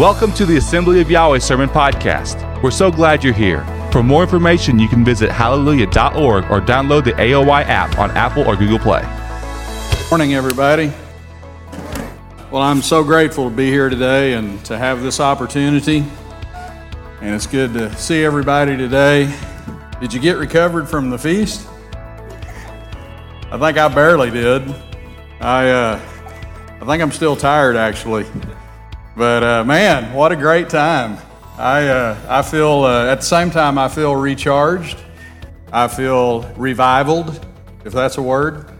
Welcome to the Assembly of Yahweh Sermon Podcast. We're so glad you're here. For more information, you can visit hallelujah.org or download the AOY app on Apple or Google Play. Morning, everybody. Well, I'm so grateful to be here today and to have this opportunity. And it's good to see everybody today. Did you get recovered from the feast? I think I barely did. I, uh, I think I'm still tired, actually. But uh, man, what a great time! I uh, I feel uh, at the same time I feel recharged. I feel revivaled, if that's a word.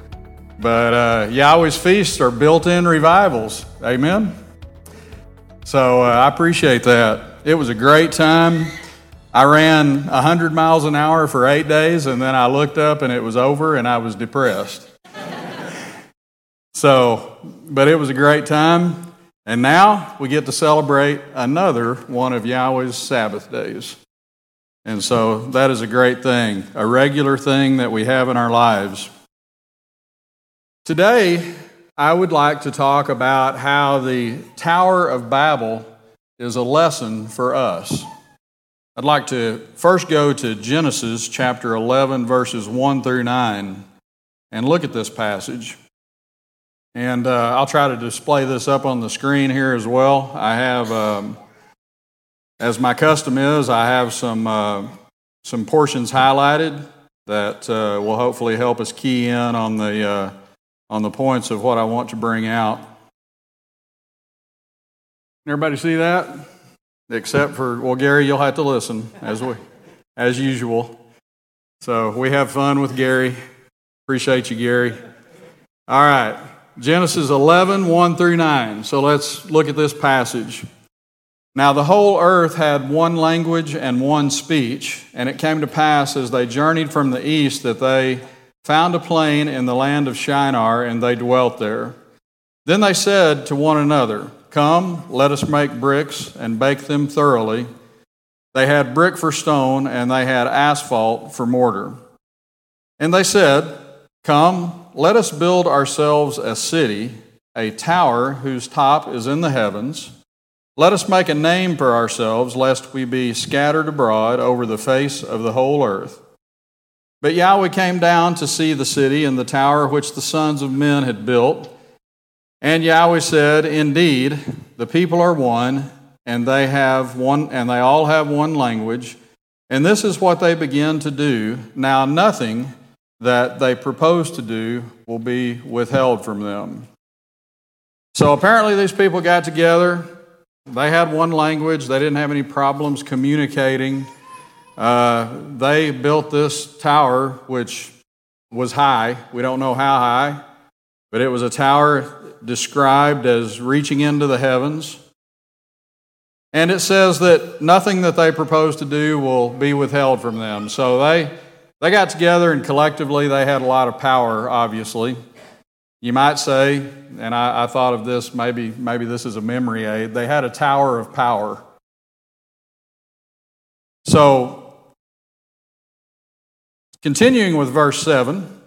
But uh, Yahweh's feasts are built-in revivals. Amen. So uh, I appreciate that. It was a great time. I ran 100 miles an hour for eight days, and then I looked up and it was over, and I was depressed. so, but it was a great time. And now we get to celebrate another one of Yahweh's Sabbath days. And so that is a great thing, a regular thing that we have in our lives. Today, I would like to talk about how the Tower of Babel is a lesson for us. I'd like to first go to Genesis chapter 11, verses 1 through 9, and look at this passage. And uh, I'll try to display this up on the screen here as well. I have, um, as my custom is, I have some, uh, some portions highlighted that uh, will hopefully help us key in on the, uh, on the points of what I want to bring out. Everybody see that? Except for, well, Gary, you'll have to listen as, we, as usual. So we have fun with Gary. Appreciate you, Gary. All right. Genesis 11, 1 through 9. So let's look at this passage. Now the whole earth had one language and one speech, and it came to pass as they journeyed from the east that they found a plain in the land of Shinar, and they dwelt there. Then they said to one another, Come, let us make bricks and bake them thoroughly. They had brick for stone, and they had asphalt for mortar. And they said, Come, let us build ourselves a city, a tower whose top is in the heavens. Let us make a name for ourselves, lest we be scattered abroad over the face of the whole earth. But Yahweh came down to see the city and the tower which the sons of men had built. And Yahweh said, Indeed, the people are one, and they have one, and they all have one language. And this is what they begin to do. Now nothing that they propose to do will be withheld from them. So apparently, these people got together. They had one language, they didn't have any problems communicating. Uh, they built this tower, which was high. We don't know how high, but it was a tower described as reaching into the heavens. And it says that nothing that they propose to do will be withheld from them. So they they got together and collectively they had a lot of power, obviously. You might say, and I, I, thought of this, maybe, maybe this is a memory aid, they had a tower of power. So, continuing with verse 7,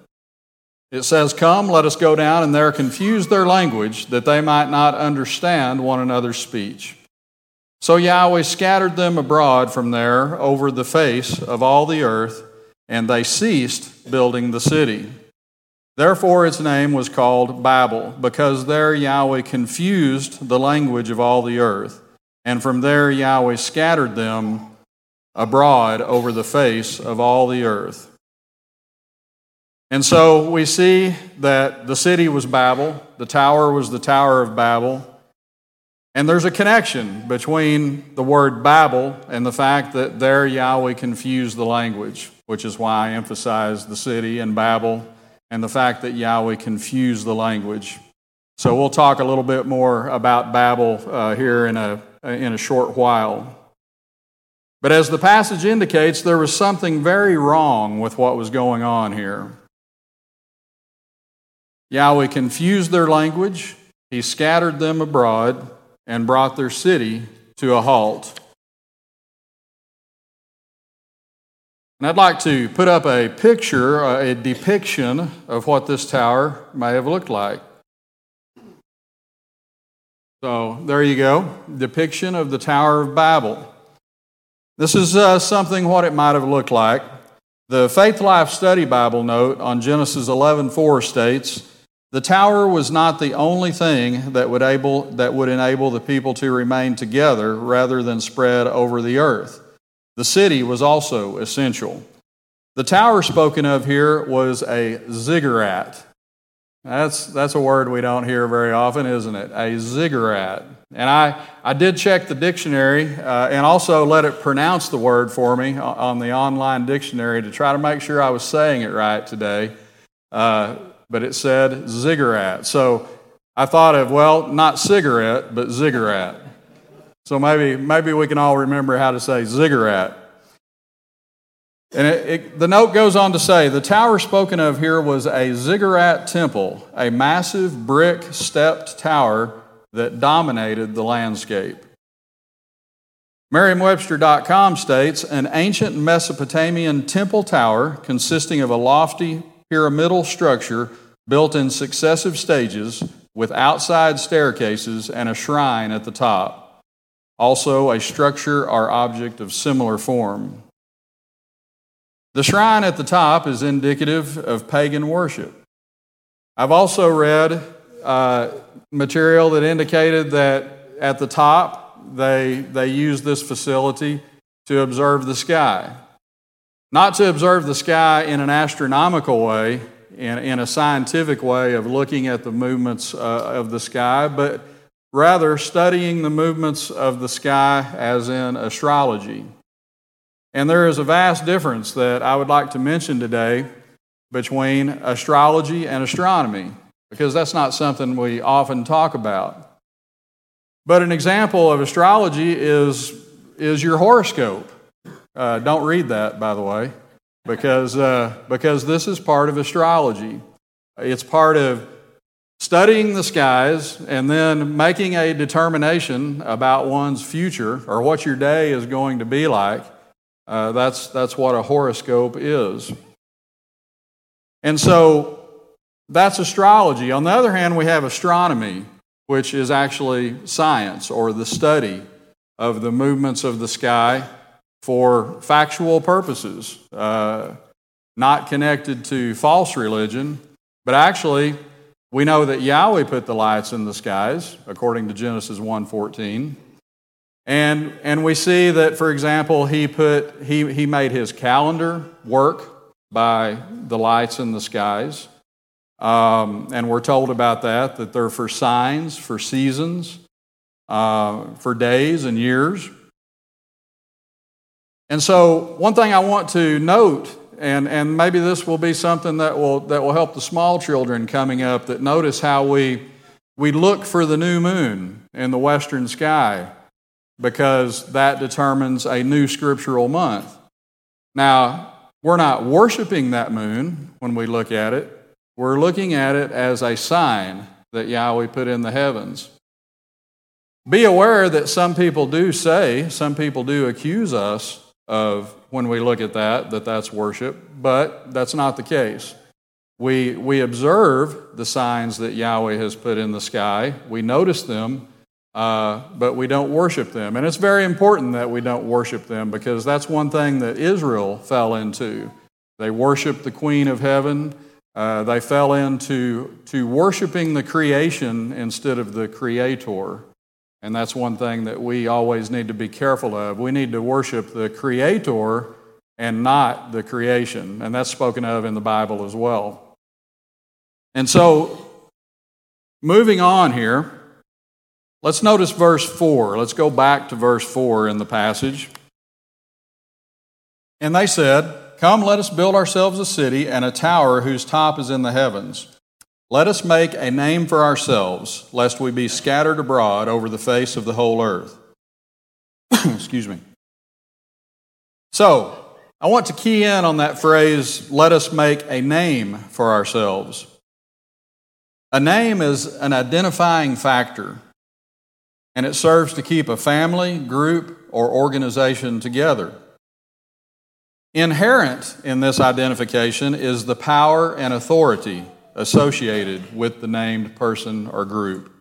it says, Come, let us go down and there confuse their language, that they might not understand one another's speech. So Yahweh scattered them abroad from there over the face of all the earth and they ceased building the city. Therefore, its name was called Babel, because there Yahweh confused the language of all the earth, and from there Yahweh scattered them abroad over the face of all the earth. And so we see that the city was Babel, the tower was the Tower of Babel, and there's a connection between the word Babel and the fact that there Yahweh confused the language which is why I emphasize the city and Babel and the fact that Yahweh confused the language. So we'll talk a little bit more about Babel uh, here in a, in a short while. But as the passage indicates, there was something very wrong with what was going on here. Yahweh confused their language, He scattered them abroad, and brought their city to a halt. And I'd like to put up a picture, a depiction of what this tower may have looked like. So there you go. Depiction of the Tower of Babel. This is uh, something what it might have looked like. The Faith Life Study Bible note on Genesis 11:4 states, "The tower was not the only thing that would able that would enable the people to remain together rather than spread over the earth. The city was also essential." The tower spoken of here was a ziggurat. That's, that's a word we don't hear very often, isn't it? A ziggurat. And I, I did check the dictionary uh, and also let it pronounce the word for me on the online dictionary to try to make sure I was saying it right today. Uh, but it said ziggurat. So I thought of, well, not cigarette, but ziggurat. So maybe, maybe we can all remember how to say ziggurat. And it, it, the note goes on to say the tower spoken of here was a ziggurat temple, a massive brick stepped tower that dominated the landscape. Merriam-Webster.com states an ancient Mesopotamian temple tower consisting of a lofty pyramidal structure built in successive stages with outside staircases and a shrine at the top. Also, a structure or object of similar form. The shrine at the top is indicative of pagan worship. I've also read uh, material that indicated that at the top they, they used this facility to observe the sky. Not to observe the sky in an astronomical way, in, in a scientific way of looking at the movements uh, of the sky, but rather studying the movements of the sky as in astrology. And there is a vast difference that I would like to mention today between astrology and astronomy, because that's not something we often talk about. But an example of astrology is, is your horoscope. Uh, don't read that, by the way, because, uh, because this is part of astrology. It's part of studying the skies and then making a determination about one's future or what your day is going to be like uh, that's, that's what a horoscope is. And so that's astrology. On the other hand, we have astronomy, which is actually science or the study of the movements of the sky for factual purposes, uh, not connected to false religion, but actually we know that Yahweh put the lights in the skies, according to Genesis 1:14. And, and we see that, for example, he, put, he, he made his calendar work by the lights in the skies. Um, and we're told about that, that they're for signs, for seasons, uh, for days and years. And so, one thing I want to note, and, and maybe this will be something that will, that will help the small children coming up, that notice how we, we look for the new moon in the western sky because that determines a new scriptural month. Now, we're not worshiping that moon when we look at it, we're looking at it as a sign that Yahweh put in the heavens. Be aware that some people do say, some people do accuse us of, when we look at that, that that's worship, but that's not the case. We, we observe the signs that Yahweh has put in the sky, we notice them, uh, but we don't worship them. And it's very important that we don't worship them because that's one thing that Israel fell into. They worshiped the Queen of Heaven. Uh, they fell into to worshiping the creation instead of the Creator. And that's one thing that we always need to be careful of. We need to worship the Creator and not the creation. And that's spoken of in the Bible as well. And so, moving on here, Let's notice verse 4. Let's go back to verse 4 in the passage. And they said, Come, let us build ourselves a city and a tower whose top is in the heavens. Let us make a name for ourselves, lest we be scattered abroad over the face of the whole earth. Excuse me. So, I want to key in on that phrase, let us make a name for ourselves. A name is an identifying factor and it serves to keep a family, group, or organization together. Inherent in this identification is the power and authority associated with the named person or group.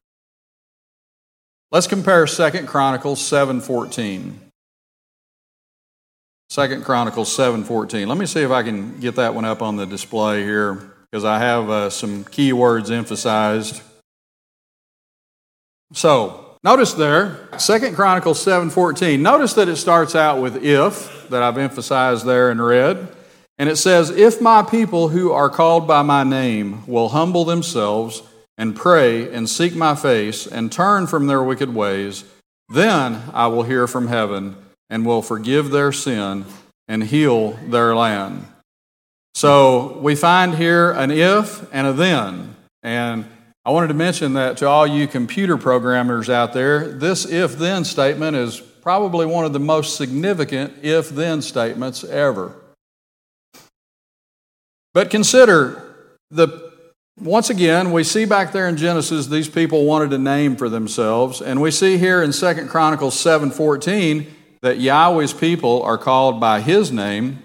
Let's compare 2 Chronicles 7:14. 2 Chronicles 7:14. Let me see if I can get that one up on the display here because I have uh, some key words emphasized. So, notice there, 2 Chronicles 7:14. Notice that it starts out with if that I've emphasized there in red. And it says, "If my people who are called by my name will humble themselves and pray and seek my face and turn from their wicked ways, then I will hear from heaven and will forgive their sin and heal their land. So we find here an if and a then. And I wanted to mention that to all you computer programmers out there, this if then statement is probably one of the most significant if then statements ever. But consider the once again, we see back there in Genesis these people wanted a name for themselves, and we see here in 2 Chronicles 7:14 that Yahweh's people are called by his name.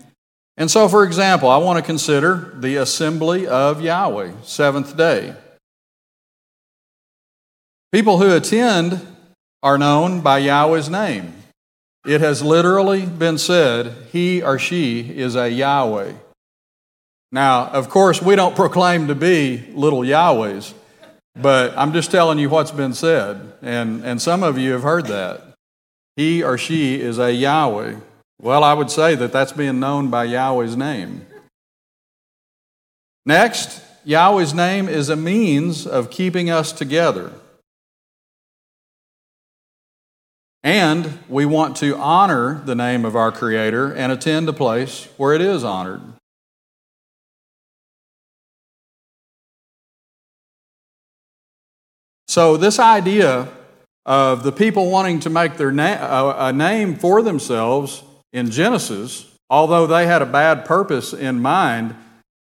And so, for example, I want to consider the assembly of Yahweh, seventh day. People who attend are known by Yahweh's name. It has literally been said, he or she is a Yahweh. Now, of course, we don't proclaim to be little Yahwehs, but I'm just telling you what's been said. And, and some of you have heard that he or she is a Yahweh. Well, I would say that that's being known by Yahweh's name. Next, Yahweh's name is a means of keeping us together. And we want to honor the name of our Creator and attend a place where it is honored. So, this idea of the people wanting to make their na- a name for themselves in Genesis, although they had a bad purpose in mind,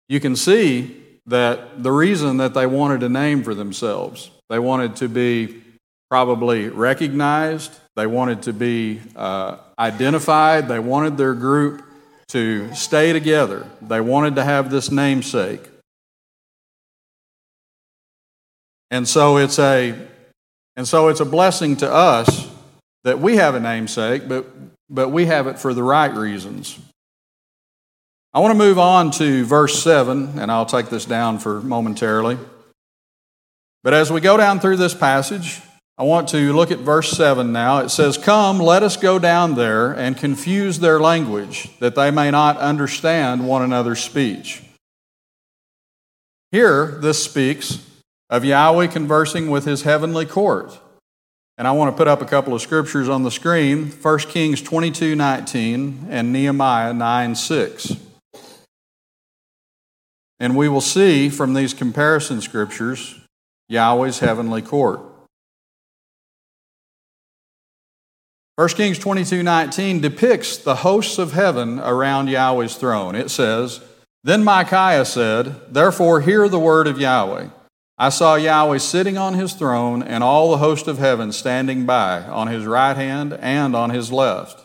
you can see that the reason that they wanted a name for themselves, they wanted to be probably recognized, they wanted to be uh, identified, they wanted their group to stay together, they wanted to have this namesake. And so it's a and so it's a blessing to us that we have a namesake, but, but we have it for the right reasons. I want to move on to verse 7, and I'll take this down for momentarily. But as we go down through this passage, I want to look at verse 7 now. It says, Come, let us go down there and confuse their language, that they may not understand one another's speech. Here, this speaks of Yahweh conversing with his heavenly court. And I want to put up a couple of scriptures on the screen 1 Kings 22 19 and Nehemiah 9 6. And we will see from these comparison scriptures Yahweh's heavenly court. 1 Kings 22 19 depicts the hosts of heaven around Yahweh's throne. It says, Then Micaiah said, Therefore hear the word of Yahweh. I saw Yahweh sitting on his throne and all the host of heaven standing by on his right hand and on his left.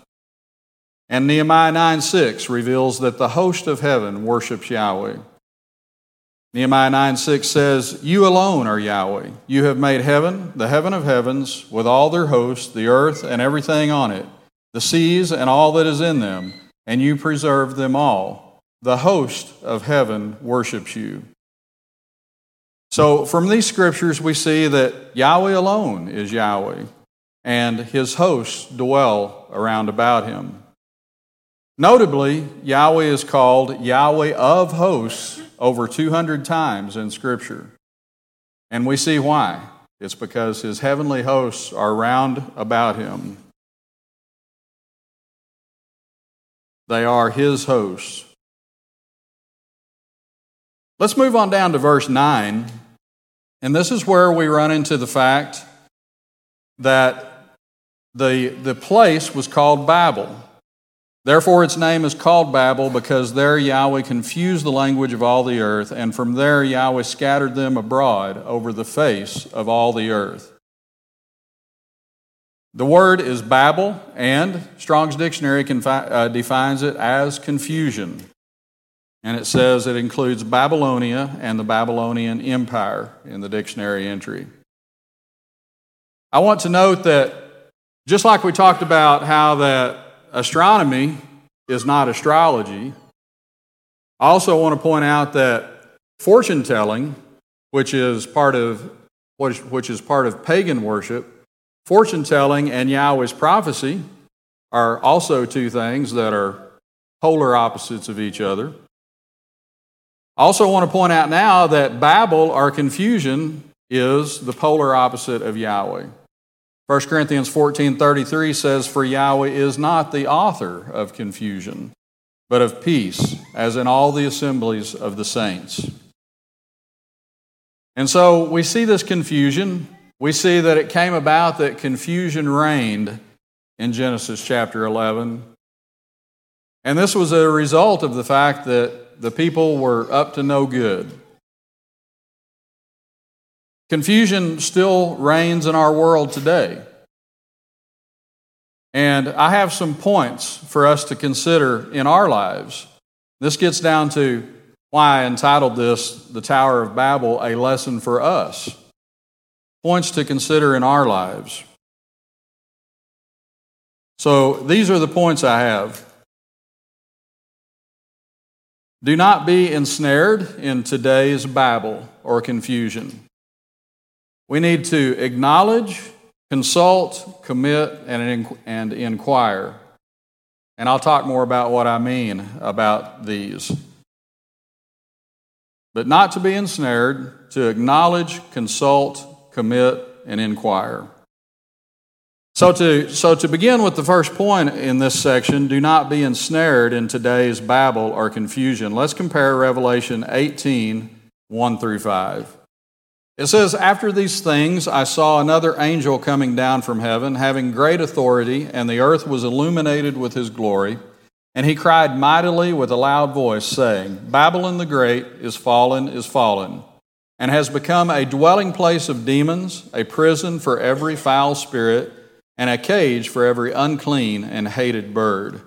And Nehemiah 9 6 reveals that the host of heaven worships Yahweh. Nehemiah 9 6 says, You alone are Yahweh. You have made heaven, the heaven of heavens, with all their hosts, the earth and everything on it, the seas and all that is in them, and you preserve them all. The host of heaven worships you. So, from these scriptures, we see that Yahweh alone is Yahweh, and his hosts dwell around about him. Notably, Yahweh is called Yahweh of hosts over 200 times in Scripture. And we see why. It's because his heavenly hosts are round about him. They are his hosts. Let's move on down to verse 9 and this is where we run into the fact that the, the place was called Babel. Therefore, its name is called Babel because there Yahweh confused the language of all the earth, and from there Yahweh scattered them abroad over the face of all the earth. The word is Babel, and Strong's Dictionary confi- uh, defines it as confusion. And it says it includes Babylonia and the Babylonian Empire in the dictionary entry. I want to note that just like we talked about how that astronomy is not astrology, I also want to point out that fortune telling, which is part of which is part of pagan worship, fortune telling and Yahweh's prophecy are also two things that are polar opposites of each other. I also want to point out now that Babel or confusion is the polar opposite of Yahweh. 1 Corinthians 14:33 says for Yahweh is not the author of confusion but of peace as in all the assemblies of the saints. And so we see this confusion. We see that it came about that confusion reigned in Genesis chapter 11. And this was a result of the fact that the people were up to no good. Confusion still reigns in our world today. And I have some points for us to consider in our lives. This gets down to why I entitled this The Tower of Babel, a lesson for us. Points to consider in our lives. So these are the points I have. Do not be ensnared in today's babble or confusion. We need to acknowledge, consult, commit, and, and inquire. And I'll talk more about what I mean about these. But not to be ensnared, to acknowledge, consult, commit, and inquire. So to, so to begin with the first point in this section, do not be ensnared in today's babble or confusion. Let's compare Revelation 18, 1 through 5. It says, After these things I saw another angel coming down from heaven, having great authority, and the earth was illuminated with his glory. And he cried mightily with a loud voice, saying, Babylon the Great is fallen, is fallen, and has become a dwelling place of demons, a prison for every foul spirit and a cage for every unclean and hated bird.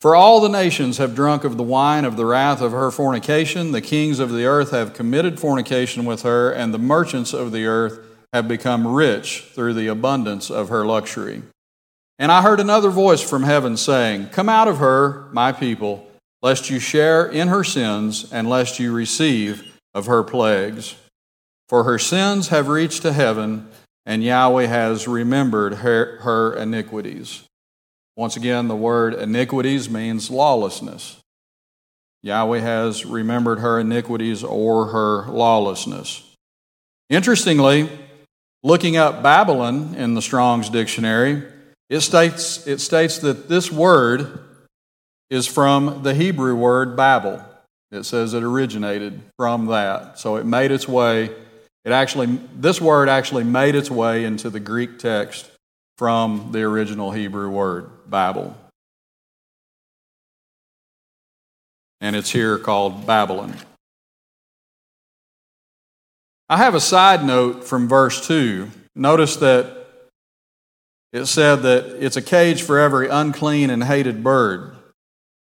For all the nations have drunk of the wine of the wrath of her fornication. The kings of the earth have committed fornication with her, and the merchants of the earth have become rich through the abundance of her luxury. And I heard another voice from heaven saying, Come out of her, my people, lest you share in her sins, and lest you receive of her plagues. For her sins have reached to heaven and Yahweh has remembered her, her iniquities. Once again, the word iniquities means lawlessness. Yahweh has remembered her iniquities or her lawlessness. Interestingly, looking up Babylon in the Strong's dictionary, it states, it states that this word is from the Hebrew word Babel. It says it originated from that. So it made its way it actually, this word actually made its way into the Greek text from the original Hebrew word, Babel. And it's here called Babylon. I have a side note from verse 2. Notice that it said that it's a cage for every unclean and hated bird.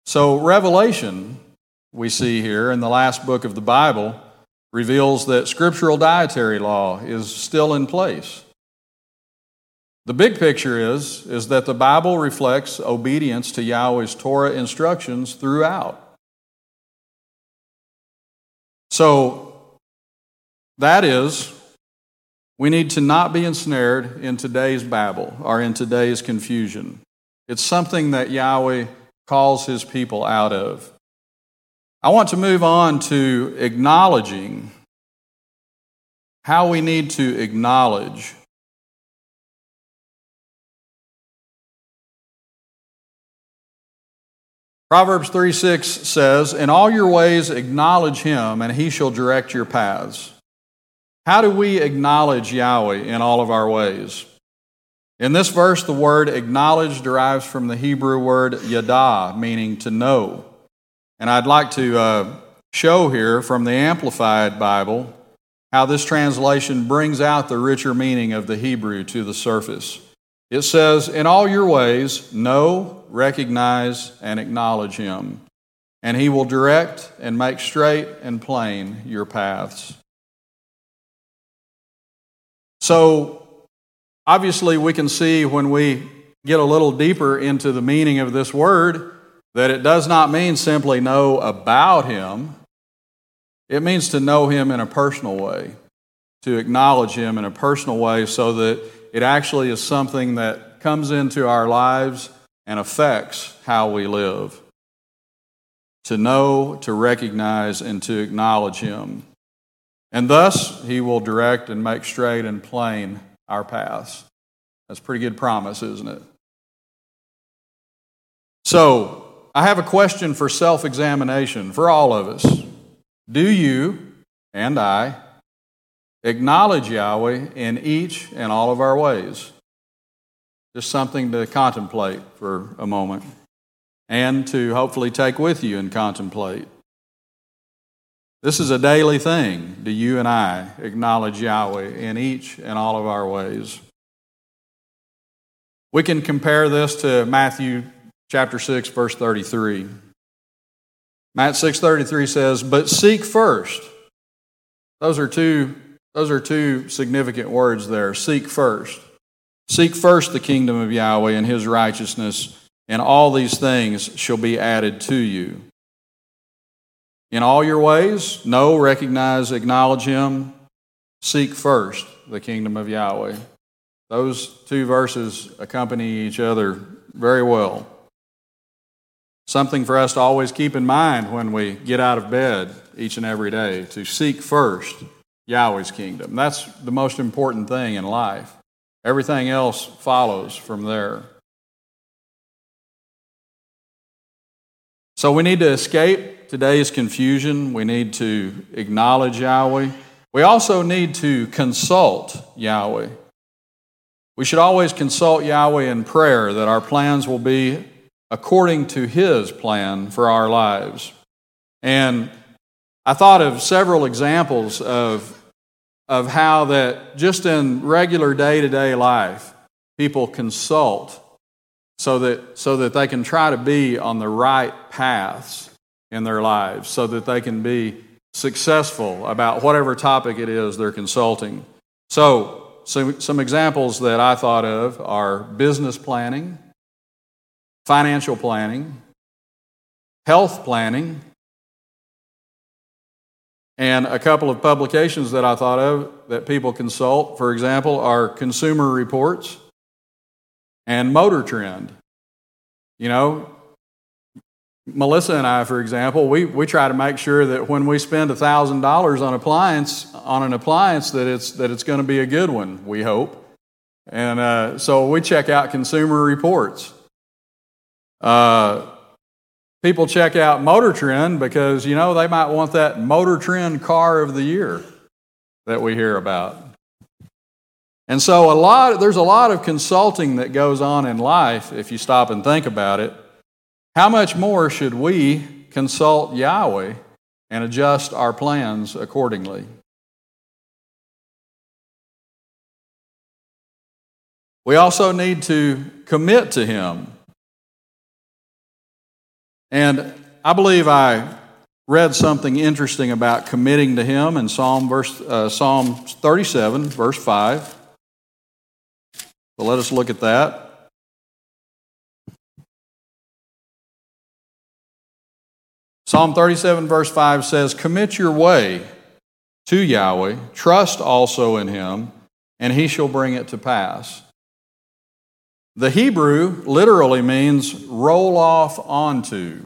So, Revelation, we see here in the last book of the Bible, reveals that scriptural dietary law is still in place. The big picture is, is that the Bible reflects obedience to Yahweh's Torah instructions throughout. So, that is, we need to not be ensnared in today's babble or in today's confusion. It's something that Yahweh calls his people out of. I want to move on to acknowledging how we need to acknowledge Proverbs 3 6 says, In all your ways acknowledge him, and he shall direct your paths. How do we acknowledge Yahweh in all of our ways? In this verse, the word acknowledge derives from the Hebrew word yada, meaning to know. And I'd like to uh, show here from the Amplified Bible how this translation brings out the richer meaning of the Hebrew to the surface. It says, In all your ways, know, recognize, and acknowledge him, and he will direct and make straight and plain your paths. So, obviously, we can see when we get a little deeper into the meaning of this word that it does not mean simply know about Him, it means to know Him in a personal way, to acknowledge Him in a personal way so that it actually is something that comes into our lives and affects how we live. To know, to recognize, and to acknowledge Him. And thus, He will direct and make straight and plain our paths. That's pretty good promise, isn't it? So, I have a question for self examination for all of us. Do you and I acknowledge Yahweh in each and all of our ways? Just something to contemplate for a moment and to hopefully take with you and contemplate. This is a daily thing. Do you and I acknowledge Yahweh in each and all of our ways? We can compare this to Matthew chapter 6 verse 33. Matt 6:33 says, "But seek first." Those are two those are two significant words there. Seek first. Seek first the kingdom of Yahweh and his righteousness, and all these things shall be added to you. In all your ways, know, recognize, acknowledge him. Seek first the kingdom of Yahweh. Those two verses accompany each other very well. Something for us to always keep in mind when we get out of bed each and every day to seek first Yahweh's kingdom. That's the most important thing in life. Everything else follows from there. So we need to escape today's confusion. We need to acknowledge Yahweh. We also need to consult Yahweh. We should always consult Yahweh in prayer that our plans will be according to His plan for our lives. And I thought of several examples of of how that just in regular day to day life, people consult so that, so that they can try to be on the right paths in their lives, so that they can be successful about whatever topic it is they're consulting. So, some, some examples that I thought of are business planning, financial planning, health planning, and a couple of publications that I thought of that people consult, for example, are Consumer Reports and Motor Trend. You know, Melissa and I, for example, we, we try to make sure that when we spend $1,000 on appliance on an appliance that it's that it's going to be a good one. We hope, and uh, so we check out Consumer Reports. Uh, people check out Motor Trend because, you know, they might want that Motor Trend car of the year that we hear about. And so a lot there's a lot of consulting that goes on in life if you stop and think about it. How much more should we consult Yahweh and adjust our plans accordingly? We also need to commit to him and I believe I read something interesting about committing to Him in Psalm, verse, uh, Psalm 37, verse 5. So let us look at that. Psalm 37, verse 5 says, Commit your way to Yahweh, trust also in Him, and He shall bring it to pass. The Hebrew literally means roll off onto.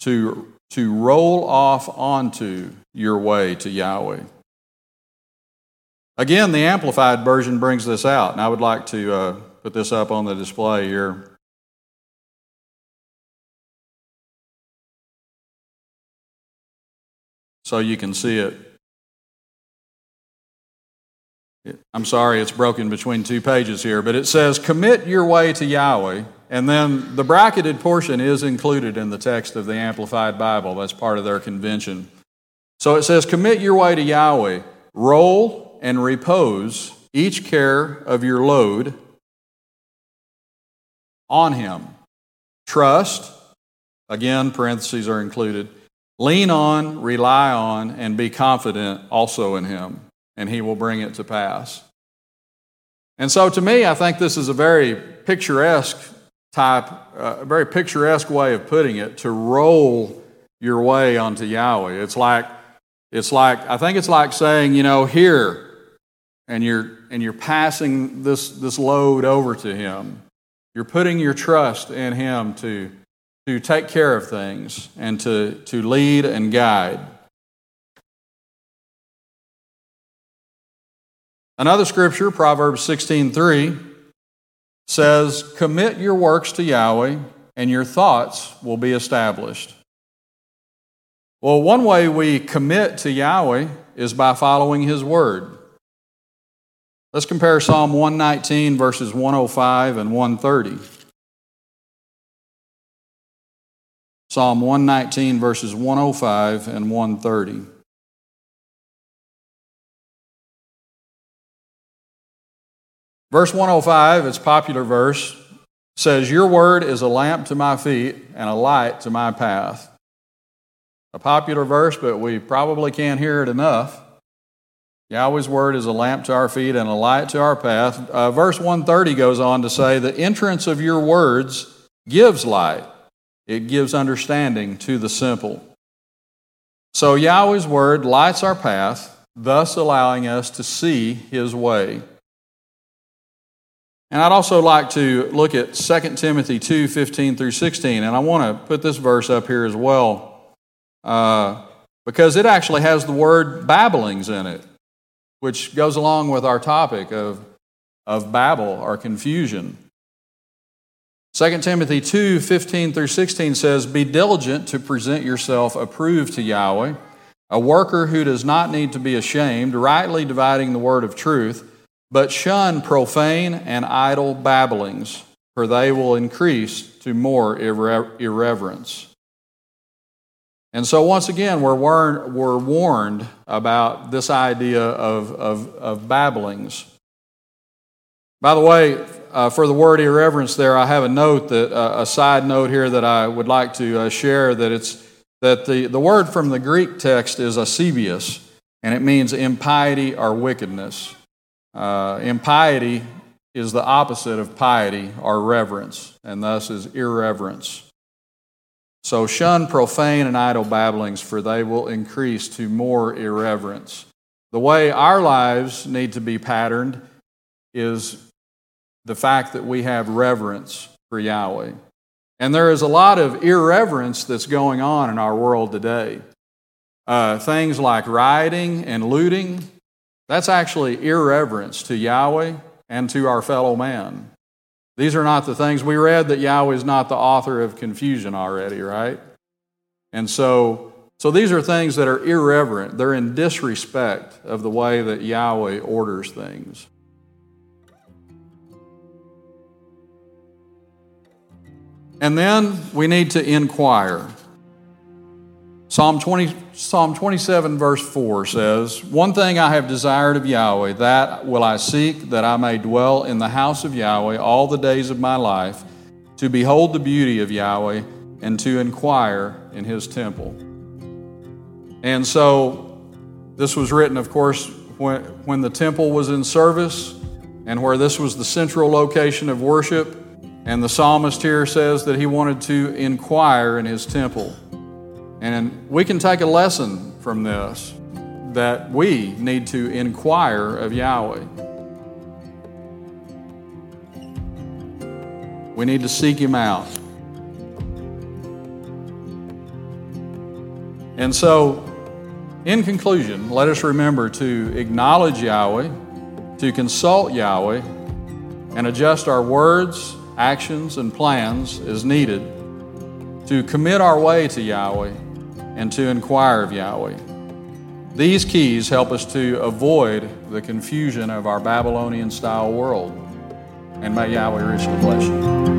To, to roll off onto your way to Yahweh. Again, the Amplified Version brings this out, and I would like to uh, put this up on the display here. So you can see it. I'm sorry, it's broken between two pages here, but it says, Commit your way to Yahweh. And then the bracketed portion is included in the text of the Amplified Bible. That's part of their convention. So it says, Commit your way to Yahweh. Roll and repose each care of your load on Him. Trust, again, parentheses are included. Lean on, rely on, and be confident also in Him and he will bring it to pass. And so to me, I think this is a very picturesque type, uh, a very picturesque way of putting it to roll your way onto Yahweh. It's like, it's like, I think it's like saying, you know, here, and you're, and you're passing this, this load over to Him. You're putting your trust in Him to, to take care of things and to, to lead and guide. Another scripture, Proverbs 16:3, says, "Commit your works to Yahweh, and your thoughts will be established." Well, one way we commit to Yahweh is by following his word. Let's compare Psalm 119 verses 105 and 130. Psalm 119 verses 105 and 130. Verse 105, it's popular verse, says, Your word is a lamp to my feet and a light to my path. A popular verse, but we probably can't hear it enough. Yahweh's word is a lamp to our feet and a light to our path. Uh, verse 130 goes on to say, The entrance of your words gives light, it gives understanding to the simple. So Yahweh's word lights our path, thus allowing us to see his way. And I'd also like to look at 2 Timothy 2 15 through 16. And I want to put this verse up here as well uh, because it actually has the word babblings in it, which goes along with our topic of, of babble or confusion. 2 Timothy 2 15 through 16 says, Be diligent to present yourself approved to Yahweh, a worker who does not need to be ashamed, rightly dividing the word of truth. But shun profane and idle babblings, for they will increase to more irre- irreverence. And so, once again, we're, war- we're warned about this idea of, of, of babblings. By the way, uh, for the word irreverence, there, I have a note that uh, a side note here that I would like to uh, share that it's that the, the word from the Greek text is asebeias, and it means impiety or wickedness. Uh, impiety is the opposite of piety or reverence, and thus is irreverence. So shun profane and idle babblings, for they will increase to more irreverence. The way our lives need to be patterned is the fact that we have reverence for Yahweh. And there is a lot of irreverence that's going on in our world today. Uh, things like rioting and looting, that's actually irreverence to Yahweh and to our fellow man. These are not the things we read that Yahweh is not the author of confusion already, right? And so, so these are things that are irreverent. They're in disrespect of the way that Yahweh orders things. And then we need to inquire. Psalm, 20, Psalm 27, verse 4 says, One thing I have desired of Yahweh, that will I seek, that I may dwell in the house of Yahweh all the days of my life, to behold the beauty of Yahweh and to inquire in his temple. And so, this was written, of course, when, when the temple was in service and where this was the central location of worship. And the psalmist here says that he wanted to inquire in his temple. And we can take a lesson from this that we need to inquire of Yahweh. We need to seek Him out. And so, in conclusion, let us remember to acknowledge Yahweh, to consult Yahweh, and adjust our words, actions, and plans as needed, to commit our way to Yahweh and to inquire of Yahweh. These keys help us to avoid the confusion of our Babylonian style world. And may Yahweh richly bless you.